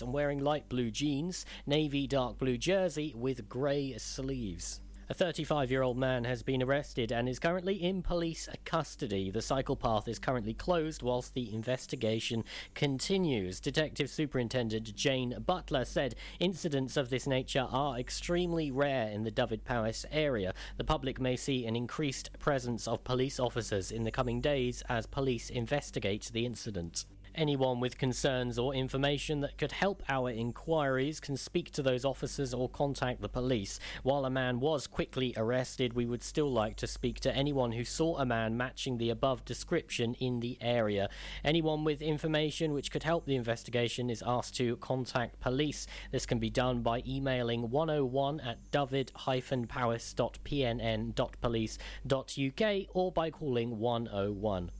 and wearing light blue jeans, navy dark blue jersey with grey sleeves. A 35 year old man has been arrested and is currently in police custody. The cycle path is currently closed whilst the investigation continues. Detective Superintendent Jane Butler said incidents of this nature are extremely rare in the Dyfed-Powys area. The public may see an increased presence of police officers in the coming days as police investigate the incident. Anyone with concerns or information that could help our inquiries can speak to those officers or contact the police. While a man was quickly arrested, we would still like to speak to anyone who saw a man matching the above description in the area. Anyone with information which could help the investigation is asked to contact police. This can be done by emailing 101 at dyfed-powys.pnn.police.uk or by calling 101.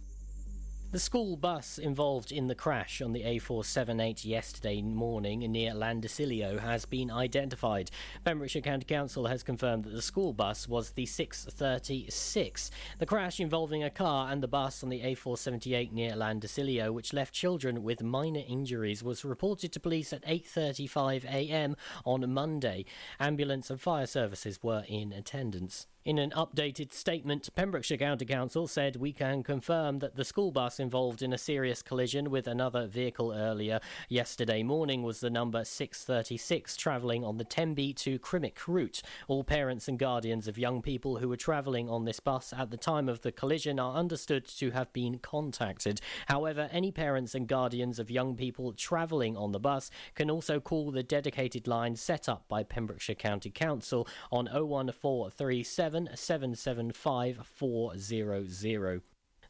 The school bus involved in the crash on the A478 yesterday morning near Llandyssilio has been identified. Pembrokeshire County Council has confirmed that the school bus was the 636. The crash involving a car and the bus on the A478 near Llandyssilio, which left children with minor injuries, was reported to police at 8:35 a.m. on Monday. Ambulance and fire services were in attendance. In an updated statement, Pembrokeshire County Council said we can confirm that the school bus involved in a serious collision with another vehicle earlier yesterday morning was the number 636 travelling on the Tenby to Crymych route. All parents and guardians of young people who were travelling on this bus at the time of the collision are understood to have been contacted. However, any parents and guardians of young people travelling on the bus can also call the dedicated line set up by Pembrokeshire County Council on 01437 775 400.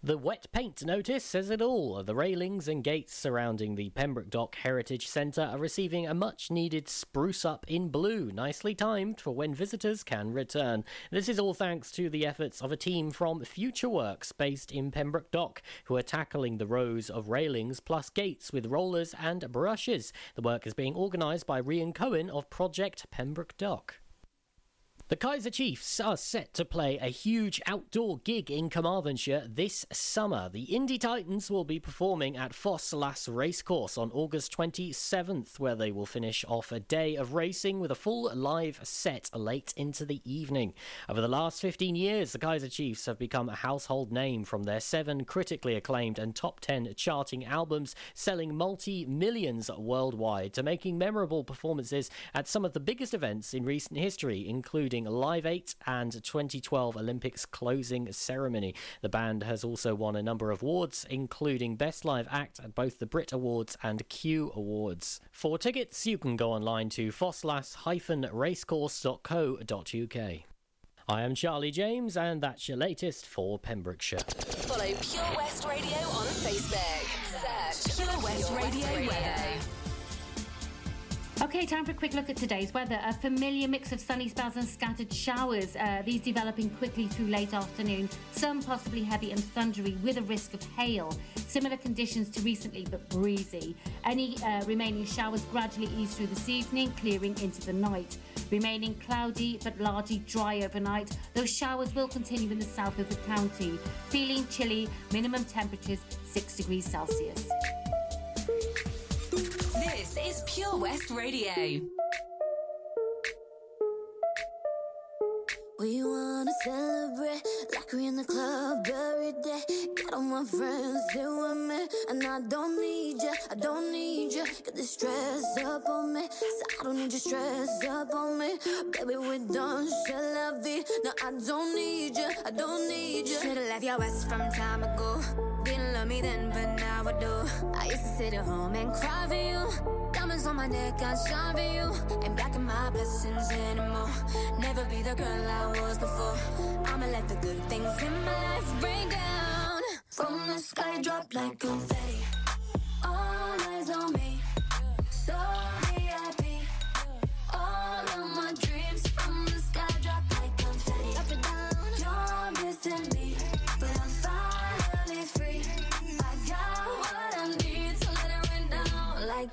The wet paint notice says it all. The railings and gates surrounding the Pembroke Dock Heritage Centre are receiving a much needed spruce up in blue, nicely timed for when visitors can return. This is all thanks to the efforts of a team from FutureWorks based in Pembroke Dock, who are tackling the rows of railings plus gates with rollers and brushes. The work is being organised by Rian Cohen of Project Pembroke Dock. The Kaiser Chiefs are set to play a huge outdoor gig in Carmarthenshire this summer. The Indy Titans will be performing at Ffos Racecourse on August 27th, where they will finish off a day of racing with a full live set late into the evening. Over the last 15 years, the Kaiser Chiefs have become a household name from their seven critically acclaimed and top 10 charting albums, selling multi millions worldwide, to making memorable performances at some of the biggest events in recent history, including including Live 8 and 2012 Olympics closing ceremony. The band has also won a number of awards, including Best Live Act at both the Brit Awards and Q Awards. For tickets, you can go online to foslas-racecourse.co.uk. I am Charlie James, and that's your latest for Pembrokeshire. Follow Pure West Radio on Facebook. Okay, time for a quick look at today's weather. A familiar mix of sunny spells and scattered showers. Uh, these developing quickly through late afternoon. Some possibly heavy and thundery with a risk of hail. Similar conditions to recently, but breezy. Any uh, remaining showers gradually ease through this evening, clearing into the night. Remaining cloudy but largely dry overnight. Those showers will continue in the south of the county. Feeling chilly, minimum temperatures 6 degrees Celsius. This is Pure West Radio. We wanna celebrate like we in the club every day. Got all my friends here with me, and I don't need you, I don't need you. Get this stress up on me, so I don't need you stress up on me. Baby, we done, shall la vie. No, I don't need you, I don't need you. Should've left your ass from time ago. Love me then, but now I do. I used to sit at home and cry for you. Diamonds on my neck, I shine for you. Ain't blocking my blessings anymore. Never be the girl I was before. I'ma let the good things in my life rain down. From the sky, drop like confetti. All eyes on me. So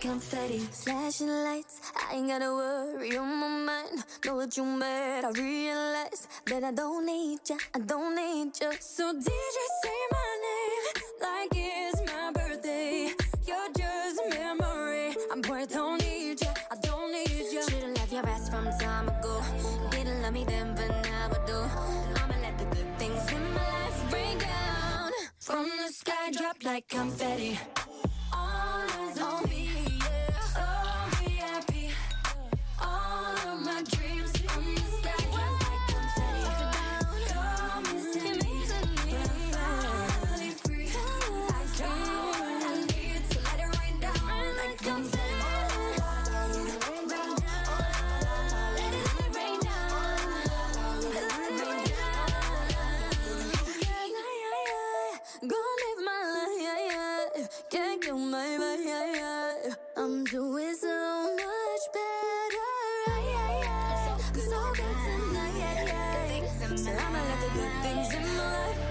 confetti, flashing lights. I ain't gotta worry on my mind. Know what you meant, I realize that I don't need ya, I don't need ya. So did you say my name like it's my birthday? You're just a memory. I'm bored, don't need ya, I don't need ya. Should've left your ass from time ago. Didn't love me then, but now I do. I'ma let the good things in my life rain down from the sky, drop like confetti. All eyes on me. Gonna live my life, yeah, yeah. Can't kill my vibe, yeah, yeah. I'm doing so much better, yeah, yeah. yeah. So good tonight, yeah, yeah. So I'ma let the good things in my life.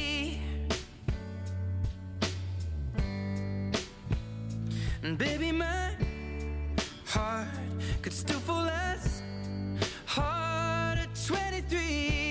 And baby, my heart could still fall as hard at 23.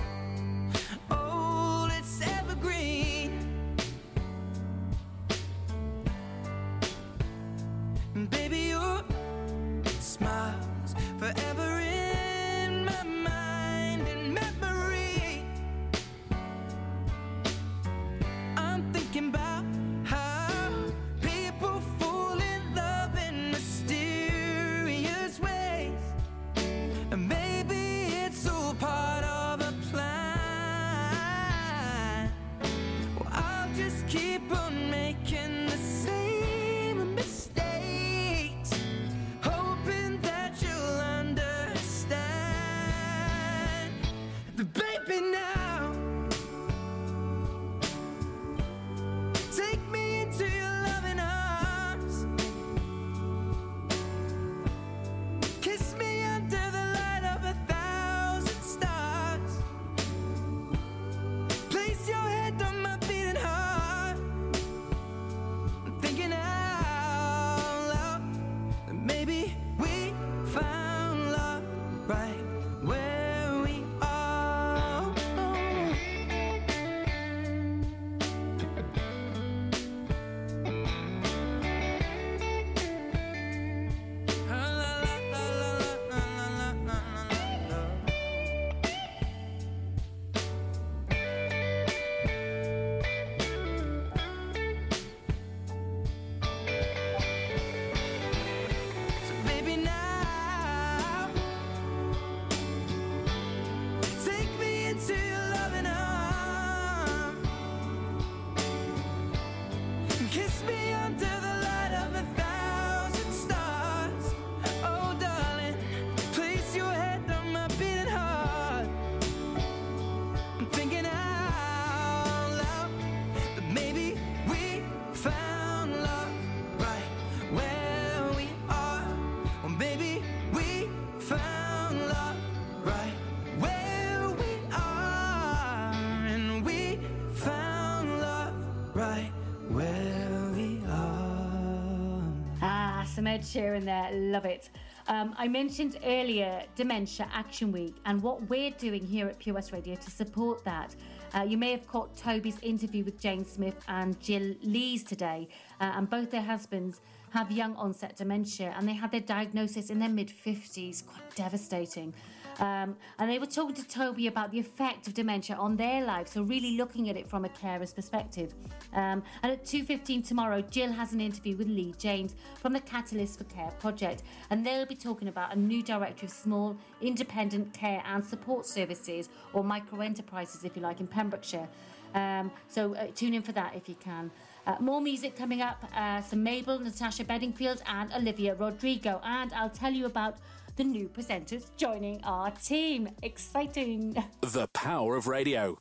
Ed Sheeran there, love it. Um, I mentioned earlier Dementia Action Week and what we're doing here at West Radio to support that. Uh, you may have caught Toby's interview with Jane Smith and Jill Lees today, uh, and both their husbands have young onset dementia and they had their diagnosis in their mid 50s, quite devastating. Um, and they were talking to Toby about the effect of dementia on their lives, so really looking at it from a carer's perspective. Um, and at 2.15 tomorrow, Jill has an interview with Lee James from the Catalyst for Care project, and they'll be talking about a new directory of small, independent care and support services, or micro enterprises, if you like, in Pembrokeshire. Um, so uh, tune in for that if you can. Uh, more music coming up. Uh, some Mabel, Natasha Bedingfield, and Olivia Rodrigo. And I'll tell you about the new presenters joining our team. Exciting. The power of radio.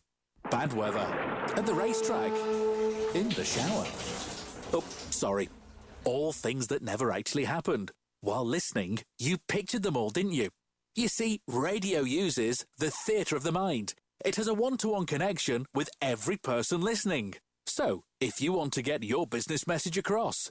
Bad weather. At the racetrack. In the shower. Oh, sorry. All things that never actually happened. While listening, you pictured them all, didn't you? You see, radio uses the theatre of the mind. It has a one to one connection with every person listening. So, if you want to get your business message across,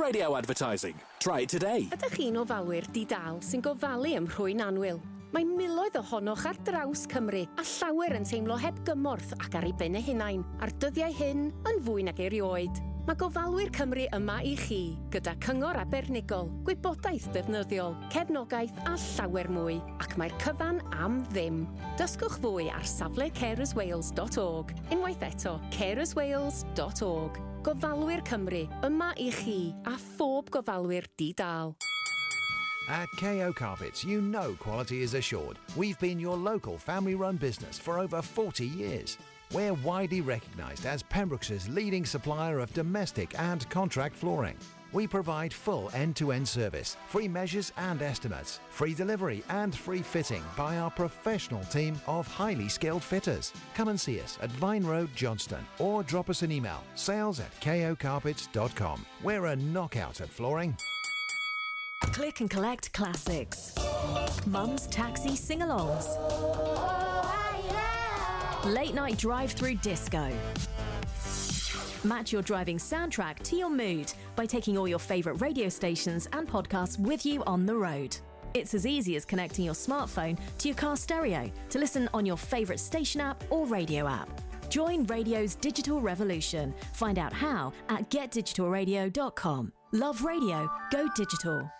Radio advertising. Try it today. Ydych chi'n ofalwyr di-dal sy'n gofalu ym rhwy'n anwyl? Mae miloedd ohonoch ar draws Cymru a llawer yn teimlo heb gymorth ac ar ei ben eu hunain, a'r dyddiau hyn yn fwy nag erioed. Mae gofalwyr Cymru yma i chi, gyda cyngor abernigol, gwybodaeth defnyddiol, cefnogaeth a llawer mwy, ac mae'r cyfan am ddim. Dysgwch fwy ar safle carerswales.org, unwaith eto carerswales.org. Gofalwyr Cymru, yma i chi a phob gofalwyr di-dal. At KO Carpets, you know quality is assured. We've been your local family run business for over 40 years. We're widely recognised as Pembroke's leading supplier of domestic and contract flooring. We provide full end to end service, free measures and estimates, free delivery and free fitting by our professional team of highly skilled fitters. Come and see us at Vine Road, Johnston, or drop us an email sales at kocarpets.com. We're a knockout at flooring. Click and collect classics. Mum's taxi sing alongs. Late night drive through disco. Match your driving soundtrack to your mood by taking all your favourite radio stations and podcasts with you on the road. It's as easy as connecting your smartphone to your car stereo to listen on your favourite station app or radio app. Join radio's digital revolution. Find out how at getdigitalradio.com. Love radio, go digital.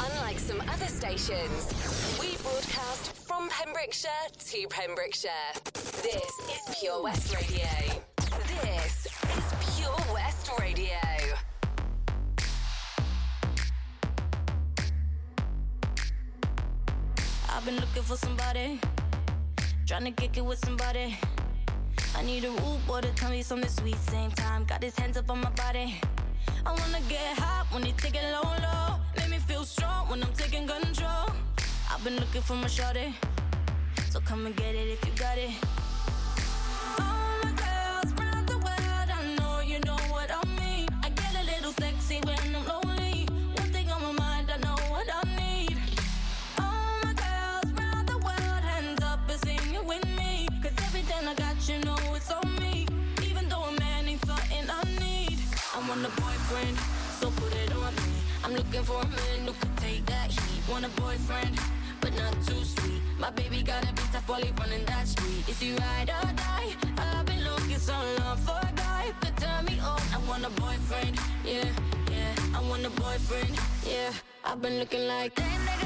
Unlike some other stations, we broadcast from Pembrokeshire to Pembrokeshire. This is Pure West Radio. This is Pure West Radio. I've been looking for somebody, trying to kick it with somebody. I need a rude boy to tell me something sweet. Same time, got his hands up on my body. I wanna get hot when he take it low, low. Make me feel strong when I'm taking control. I've been looking for my shorty, so come and get it if you got it. I want a boyfriend, so put it on me. I'm looking for a man who could take that heat. Want a boyfriend, but not too sweet. My baby got a bit tough while running that street. Is he ride or die? I've been looking so long for a guy who could turn me on. I want a boyfriend, yeah, yeah. I want a boyfriend, yeah. I've been looking like. Where you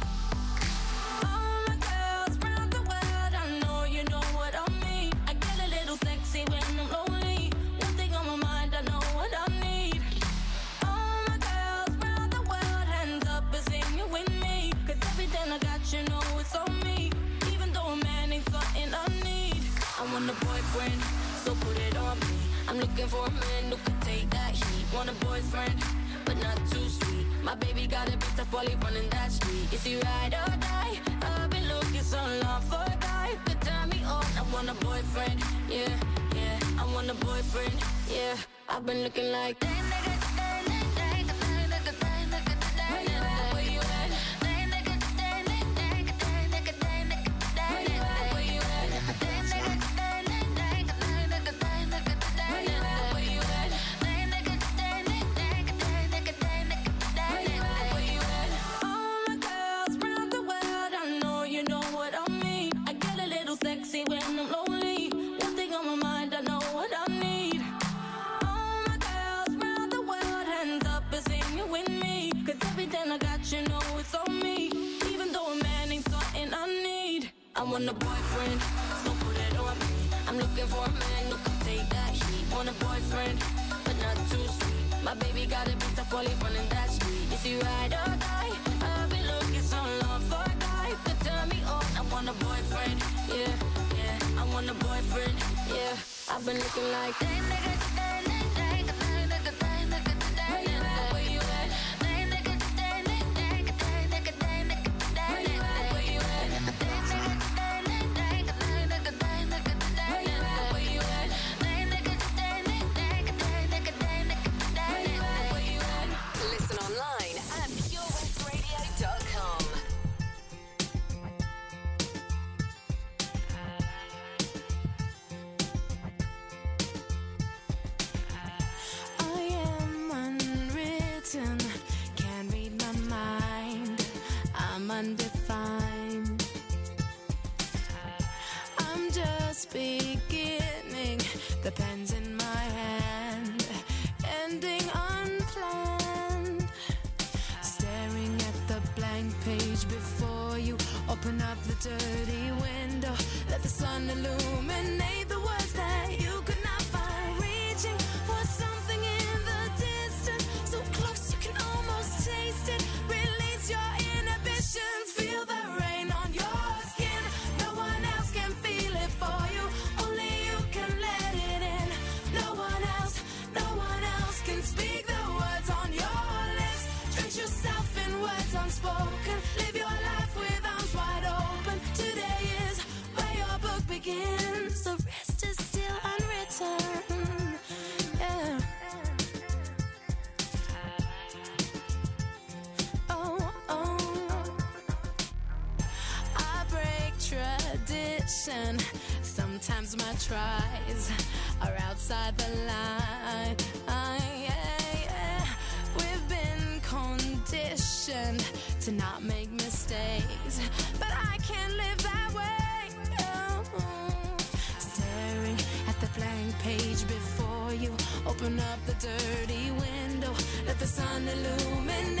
Boyfriend, so put it on me. I'm looking for a man who can take that heat. Want a boyfriend, but not too sweet. My baby got a bit of volley running that street. Is he ride or die? I've been looking so long for a guy could turn me on. I want a boyfriend, yeah, yeah. I want a boyfriend, yeah. I've been looking like. A boyfriend, so put it on me. I'm looking for a man who can take that heat. Want a boyfriend, but not too sweet. My baby got a bit of volley running that street. Is he ride or die? I've been looking so long for a guy could turn me on. I want a boyfriend, yeah, yeah. I want a boyfriend, yeah. I've been looking like that open tradition. Sometimes my tries are outside the line. Ah, yeah, yeah. We've been conditioned to not make mistakes, but I can't live that way. No. Staring at the blank page before you, open up the dirty window, let the sun illuminate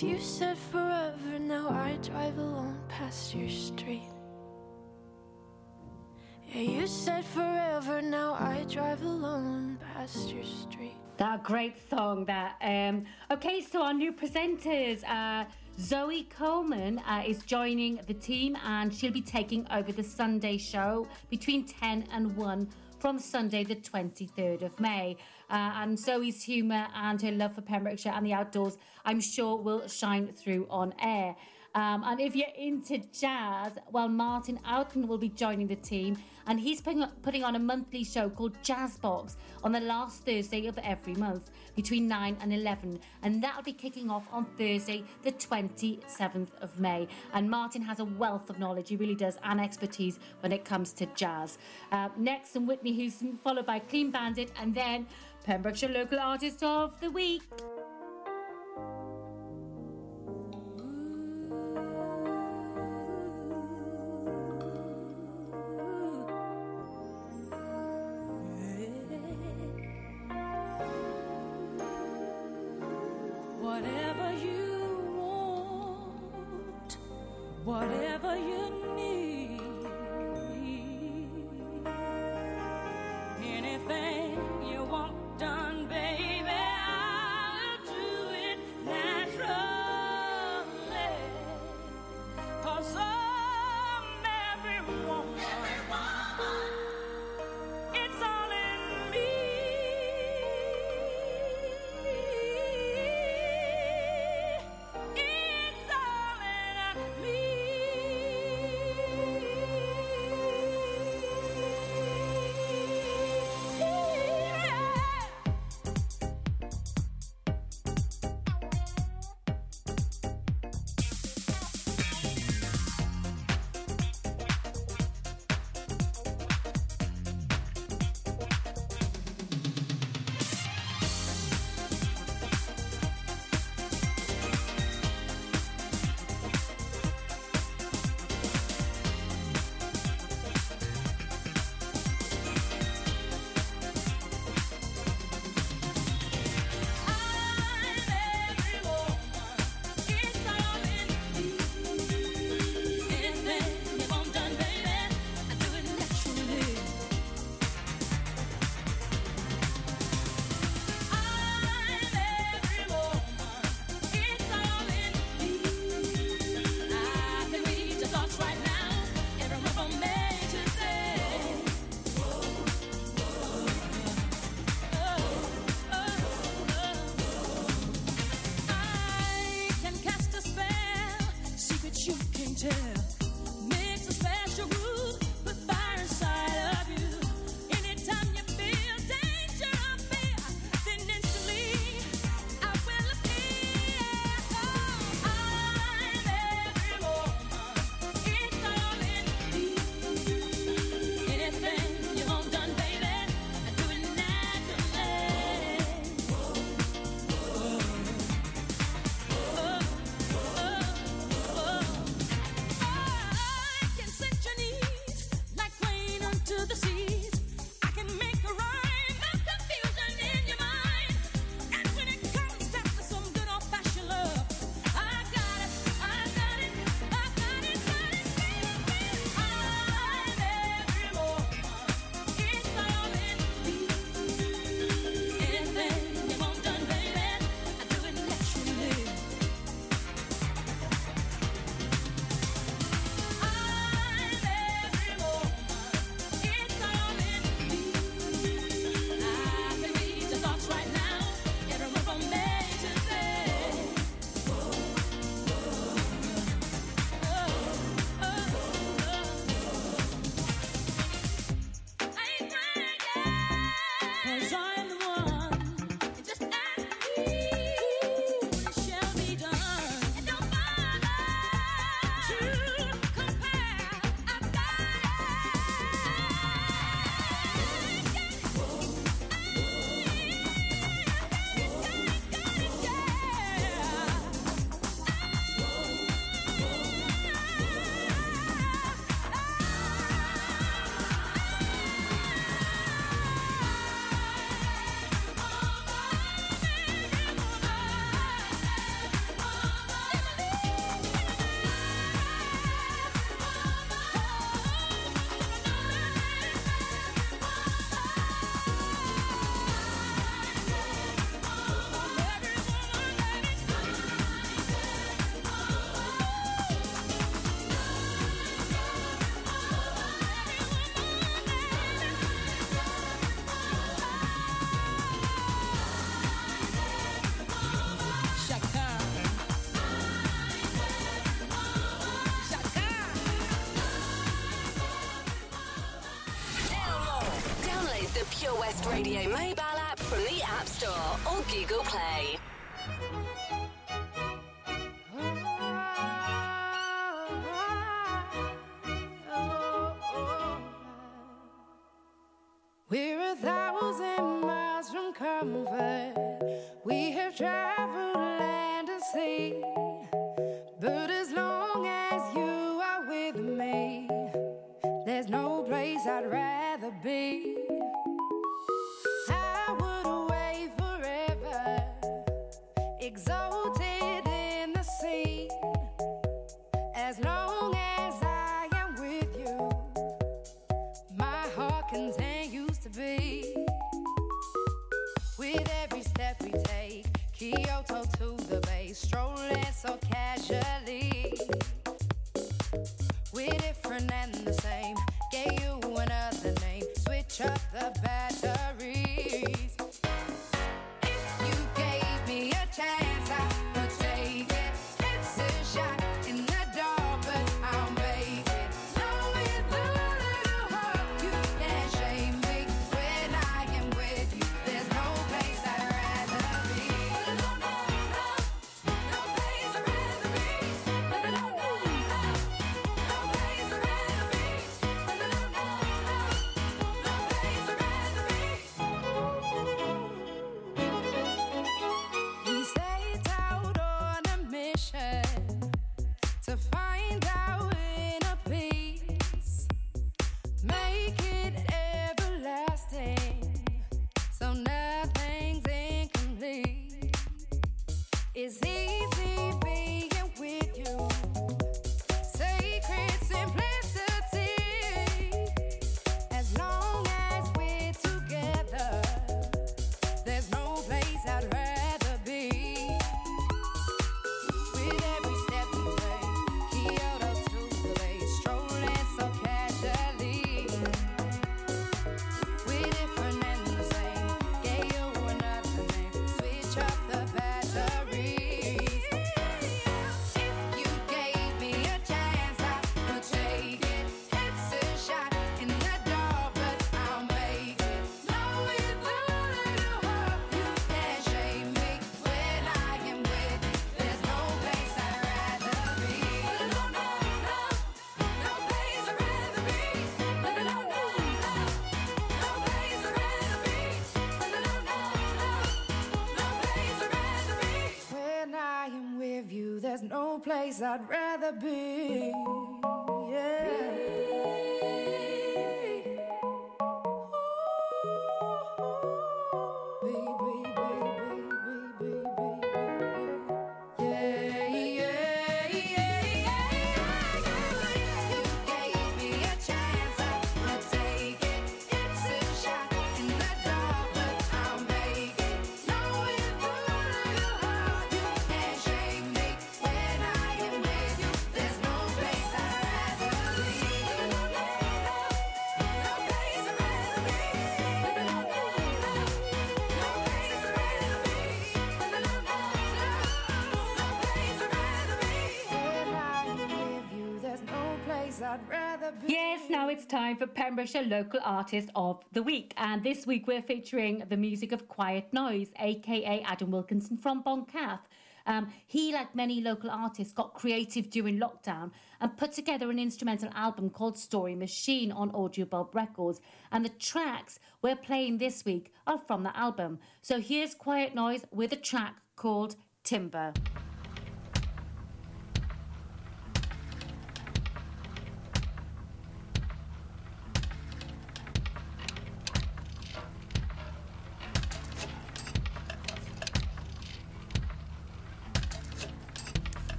You said forever, now I drive alone past your street. Yeah, you said forever, now I drive alone past your street. That great song. That um, okay. So our new presenters, uh, Zoe Coleman uh, is joining the team, and she'll be taking over the Sunday show between ten and one from Sunday, the twenty third of May. Uh, and Zoe's humour and her love for Pembrokeshire and the outdoors, I'm sure, will shine through on air. Um, and if you're into jazz, well, Martin Outen will be joining the team, and he's putting, on a monthly show called Jazz Box on the last Thursday of every month between 9 and 11. And that'll be kicking off on Thursday, the 27th of May. And Martin has a wealth of knowledge, he really does, and expertise when it comes to jazz. Uh, next, and Whitney Houston, followed by Clean Bandit, and then Pembrokeshire Local Artist of the Week. whatever you want, whatever you need. Pure West Radio mobile app from the App Store or Google Play. There's no place I'd rather be. Yes, now it's time for Pembrokeshire Local Artist of the Week. And this week we're featuring the music of Quiet Noise, aka Adam Wilkinson from Boncath. Um, he, like many local artists, got creative during lockdown and put together an instrumental album called Story Machine on Audiobob Records. And the tracks we're playing this week are from the album. So here's Quiet Noise with a track called Timber.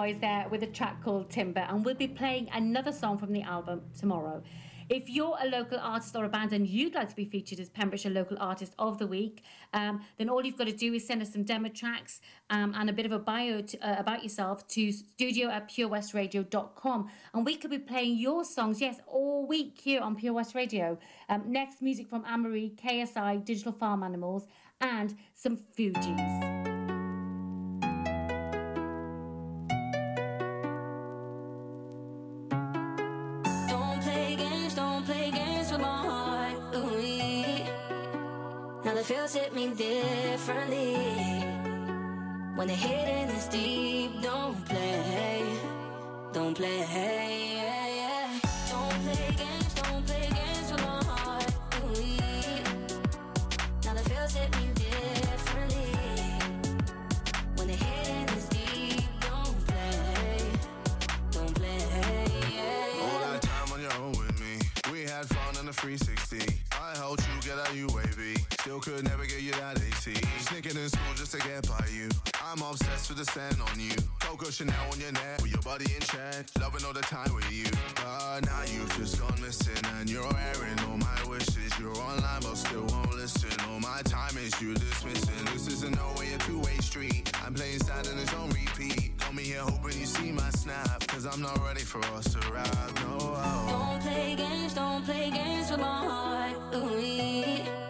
Noise there with a track called Timber, and we'll be playing another song from the album tomorrow. If you're a local artist or a band and you'd like to be featured as Pembrokeshire Local Artist of the Week, um, then all you've got to do is send us some demo tracks um, and a bit of a bio to, uh, about yourself to studio at purewestradio.com. And we could be playing your songs, yes, all week here on Pure West Radio. Um, next, music from Anne-Marie, KSI, Digital Farm Animals, and some Fugees. Feels hit me differently. When the hitting is deep, don't play, don't play. yeah, yeah. Don't play games, don't play games with my heart. Now the feels hit me differently. When the hitting is deep, don't play, don't play. All that time on your own with me. We had fun in the 360. I helped you get out UAV. Still could never get you that AC. Sneaking in school just to get by you. I'm obsessed with the scent on you. Coco Chanel on your neck with your body in check. Loving all the time with you. But now you've just gone missing and you're airing all my wishes. You're online but still won't listen. All my time is you dismissing. This isn't no way a two-way street. I'm playing sad and it's on repeat. Call me here hoping you see my snap. Cause I'm not ready for us to ride. No. Don't play games, don't play games with my heart. Ooh,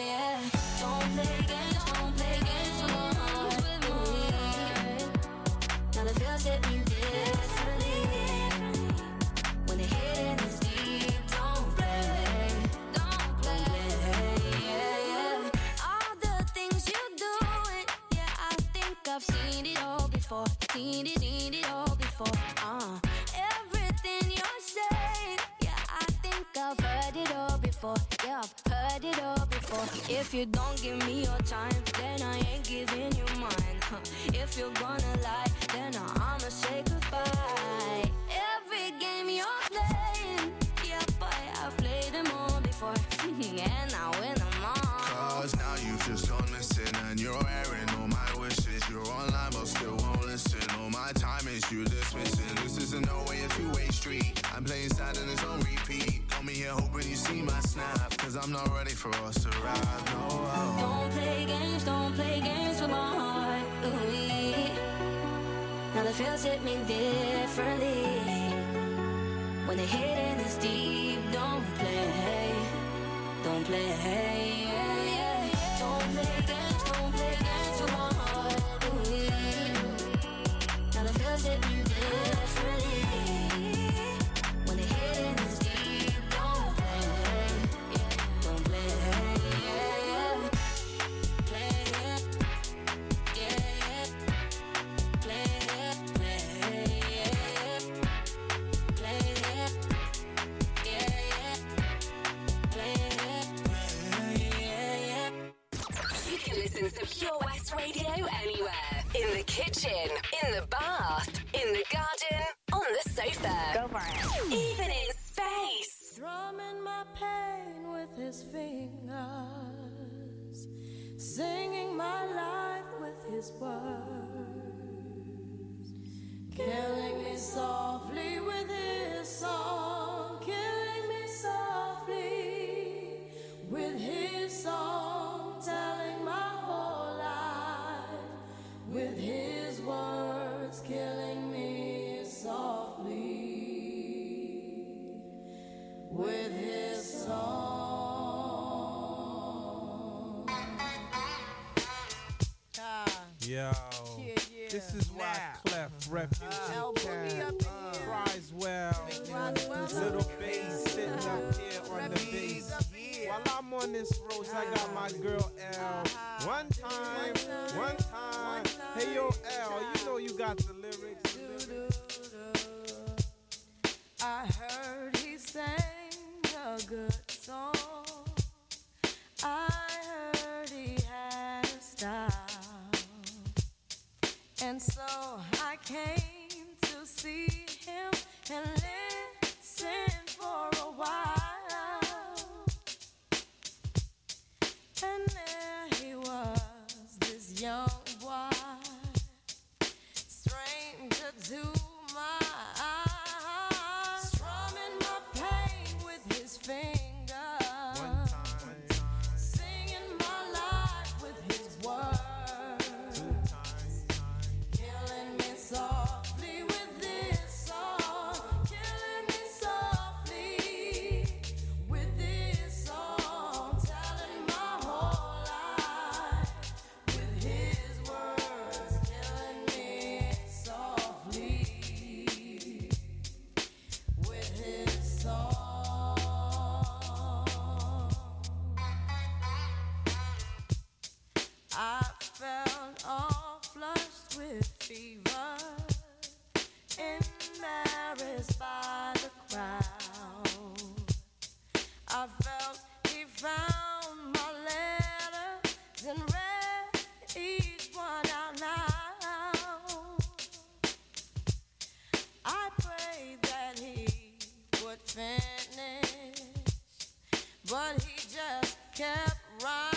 Seen it, seen it all before. Uh, everything you're yeah, I think I've heard it all before. Yeah, I've heard it all before. If you don't give me your time, then I ain't giving you mine. Huh. If you're gonna lie, then I'ma say goodbye. Every game you're playing, yeah, boy, I've played them all before, and I win them all. Cause now you've just gone missing and you're airing I'm not ready for us to ride. No. Don't play games, don't play games with my heart. Ooh, now the feels hit me differently. When the hitting is deep, don't play, don't play. Road, I got my girl L. One time, one time. Hey yo, L, you know you got the lyrics. I heard he sang a good song. I heard he had a style. And so I came to see him and listen for a while. And there he was, this young boy, stranger to fever embarrassed by the crowd. I felt he found my letters and read each one out loud. I prayed that he would finish, but he just kept writing.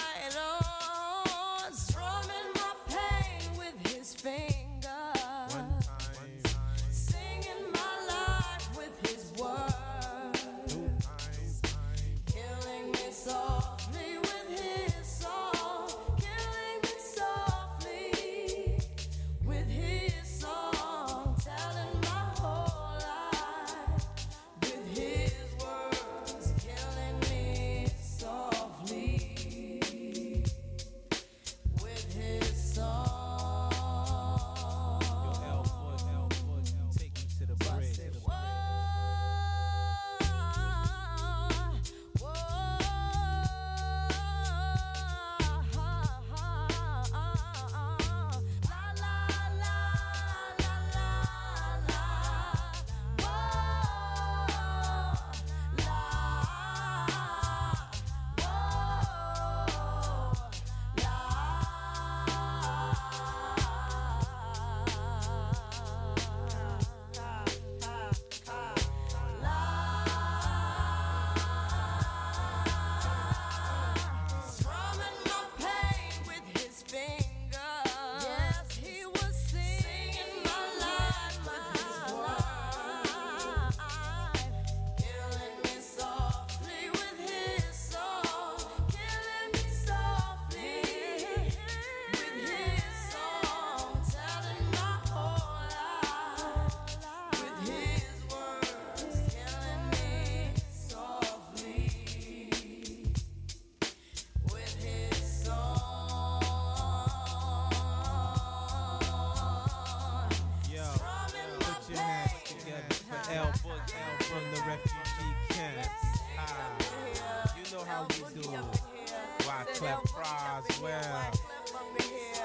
Wyclef Croswell.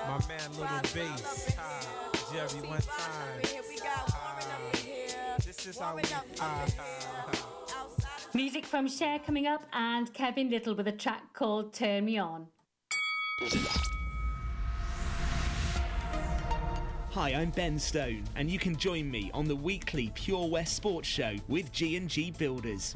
My man Little Bass. Jerry one time. This is how we. Music from Cher coming up, and Kevin Lyttle with a track called Turn Me On. Hi, I'm Ben Stone, and you can join me on the weekly Pure West Sports Show with G&G Builders.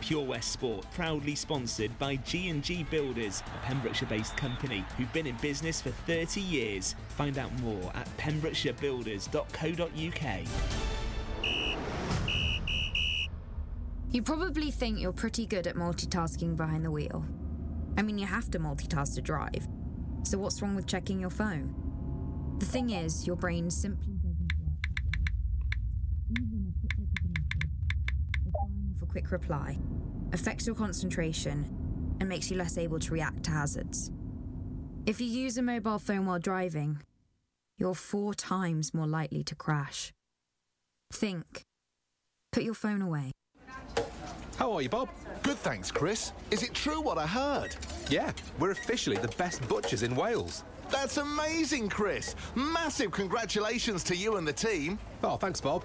Pure West Sport, proudly sponsored by G&G Builders, a Pembrokeshire-based company who've been in business for 30 years. Find out more at pembrokeshirebuilders.co.uk. You probably think you're pretty good at multitasking behind the wheel. I mean, you have to multitask to drive. So, what's wrong with checking your phone? The thing is, your brain simply doesn't work. Even a quick look at a message or firing off a quick reply affects your concentration and makes you less able to react to hazards. If you use a mobile phone while driving, you're four times more likely to crash. Think. Put your phone away. How are you, Bob? Good, thanks, Chris. Is it true what I heard? Yeah, we're officially the best butchers in Wales. That's amazing, Chris. Massive congratulations to you and the team. Oh, thanks, Bob.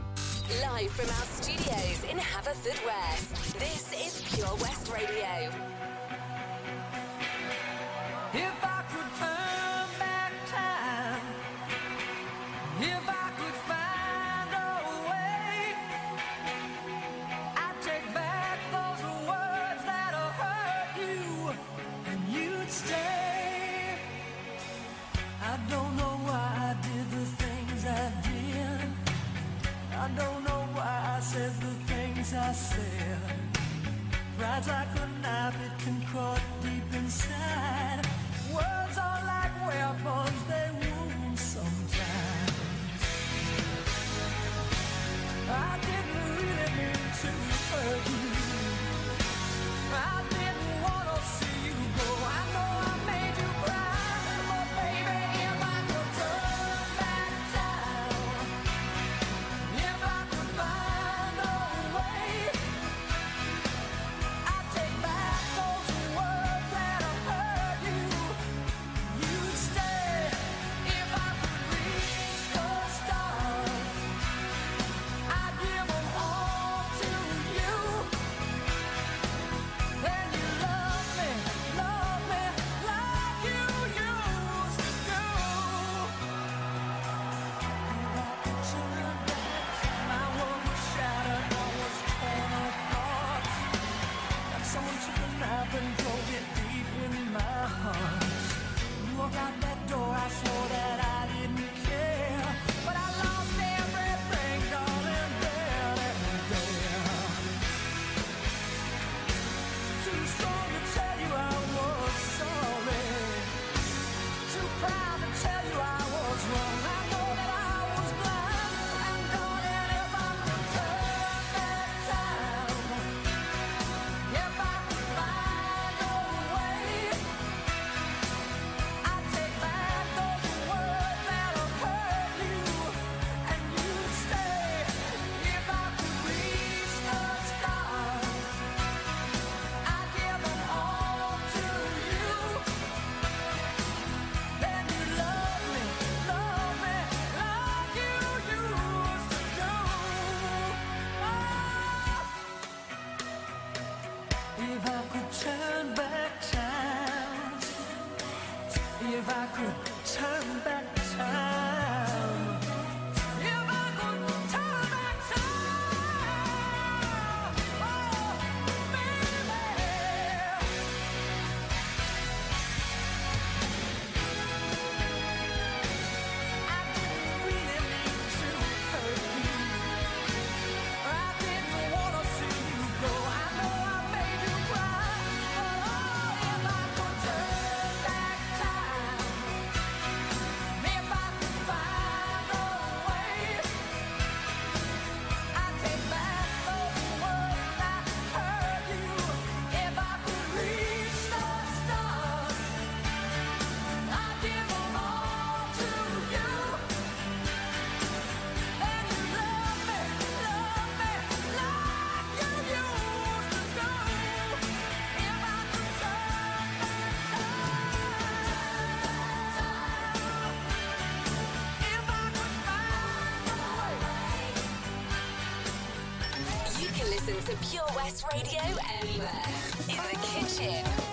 Live from our studios in Haverfordwest, this is Pure West Radio. West Radio anywhere. In the kitchen,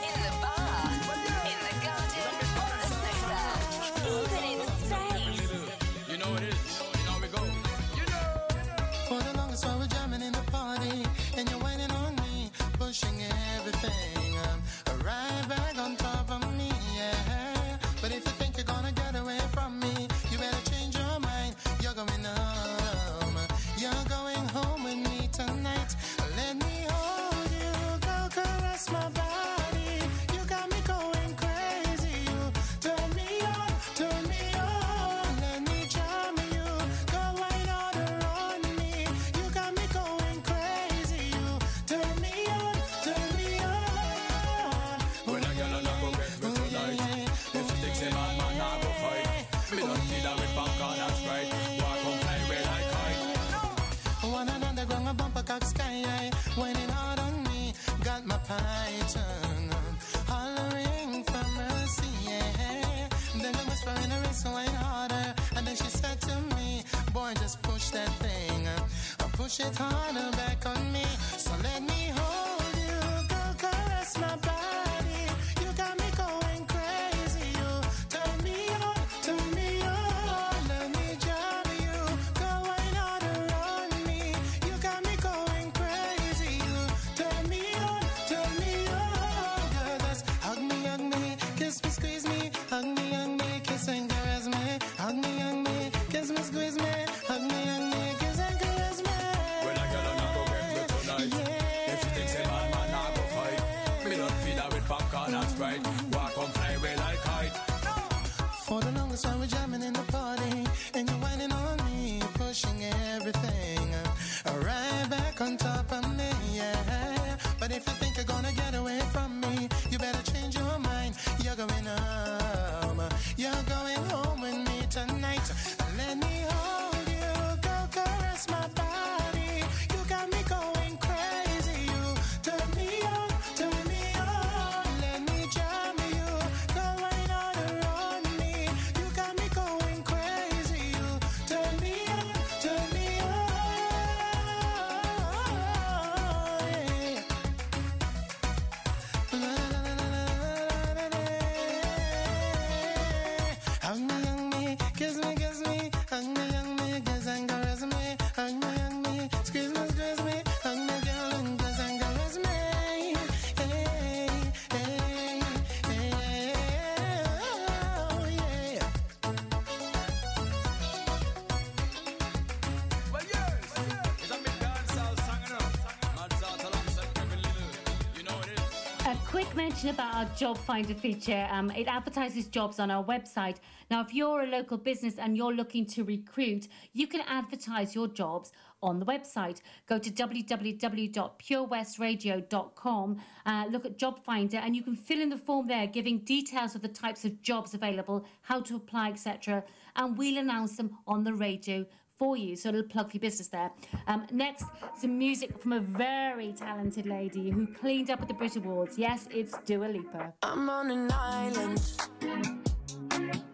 Quick mention about our job finder feature. Um, it advertises jobs on our website. Now, if you're a local business and you're looking to recruit, you can advertise your jobs on the website. Go to www.purewestradio.com, uh, look at Job Finder, and you can fill in the form there giving details of the types of jobs available, how to apply, etc. And we'll announce them on the radio for you. So a little plug for your business there. Um, next, some music from a very talented lady who cleaned up at the Brit Awards. Yes, it's Dua Lipa. I'm on an island,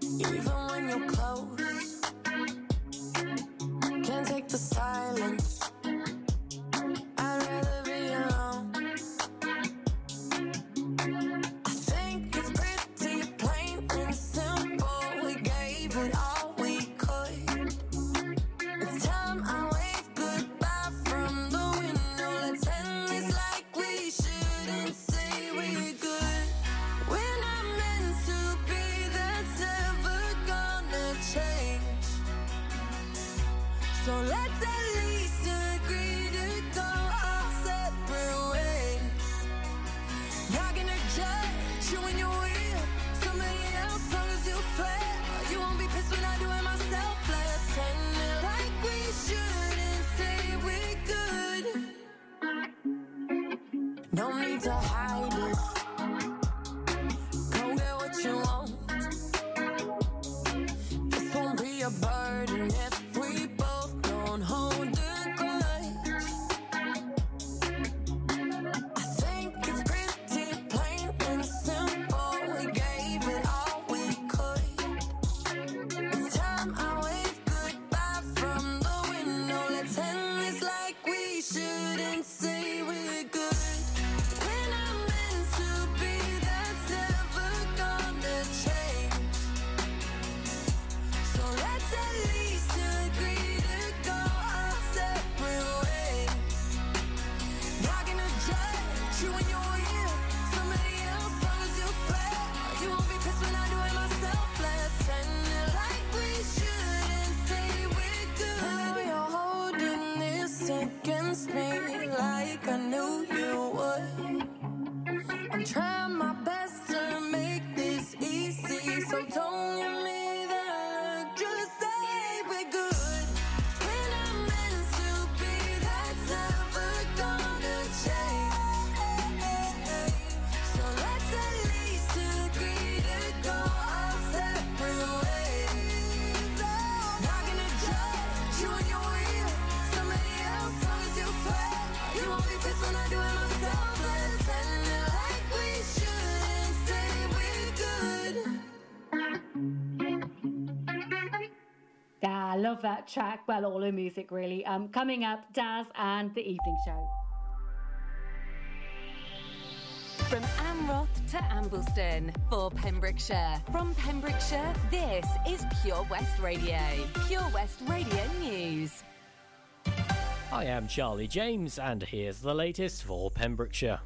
even when you're close. Can't take the silence. love that track. Well, all her music, really. Um, coming up, Daz and The Evening Show. From Amroth to Ambleston for Pembrokeshire. From Pembrokeshire, this is Pure West Radio. Pure West Radio News. I am Charlie James, and here's the latest for Pembrokeshire.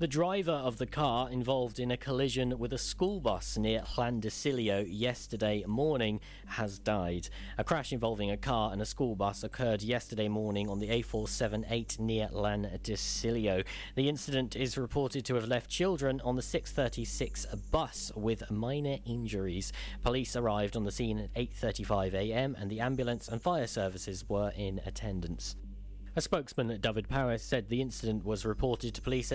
The driver of the car involved in a collision with a school bus near Llandissilio yesterday morning has died. A crash involving a car and a school bus occurred yesterday morning on the A478 near Llandissilio. The incident is reported to have left children on the 636 bus with minor injuries. Police arrived on the scene at 8:35 a.m. and the ambulance and fire services were in attendance. A spokesman at Dyfed-Powys said the incident was reported to police at